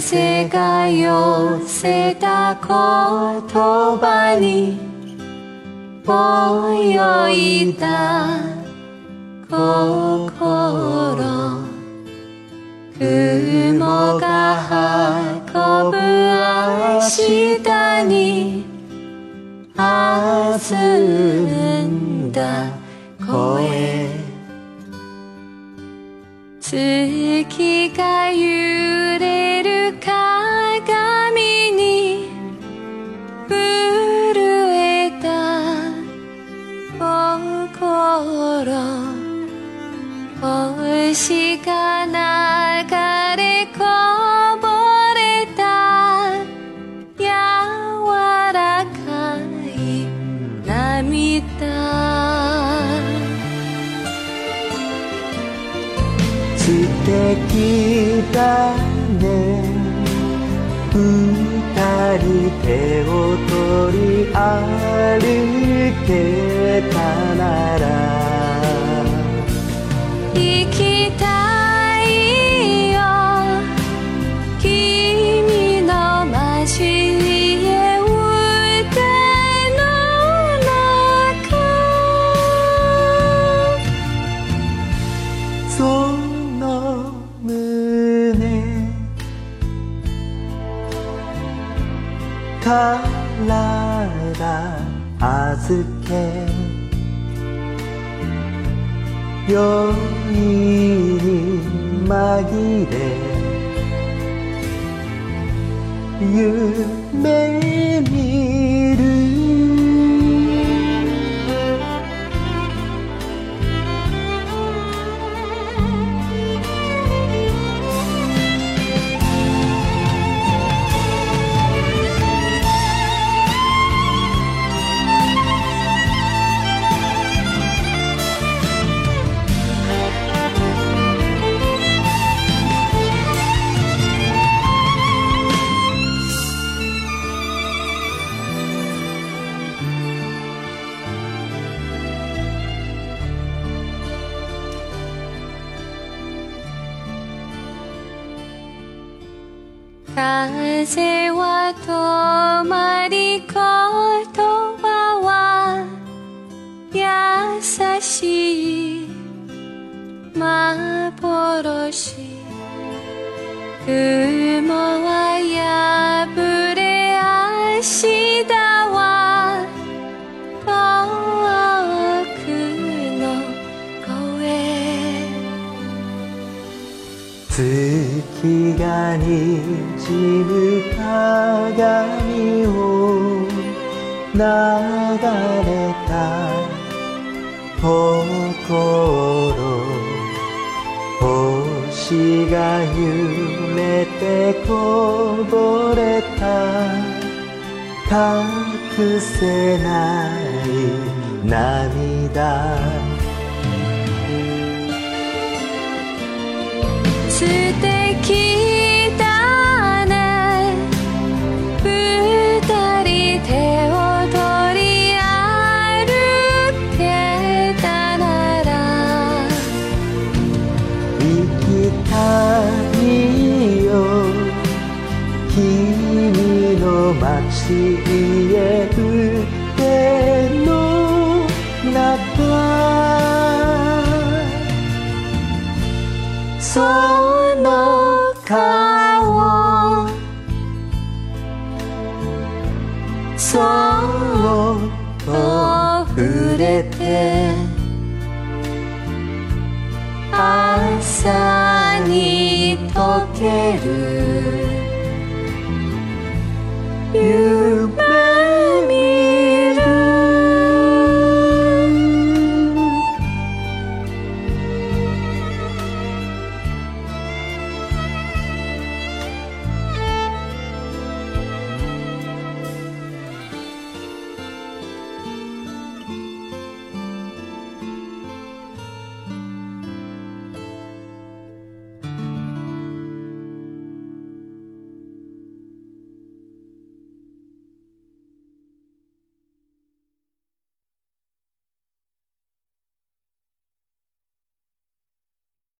風が寄せた言葉に泳いだ心雲が運ぶ明日に弾んだ声月が揺れ素敵だね。二人手を取り歩けたなら。行きたいよ。君の交え腕の中。その胸体預け酔いに紛れ夢見る風は止まり言葉は優しい幻が滲む鏡を流れた心星が揺れてこぼれた隠せない涙。素敵の街へ腕の中その顔そっと触れて朝に溶ける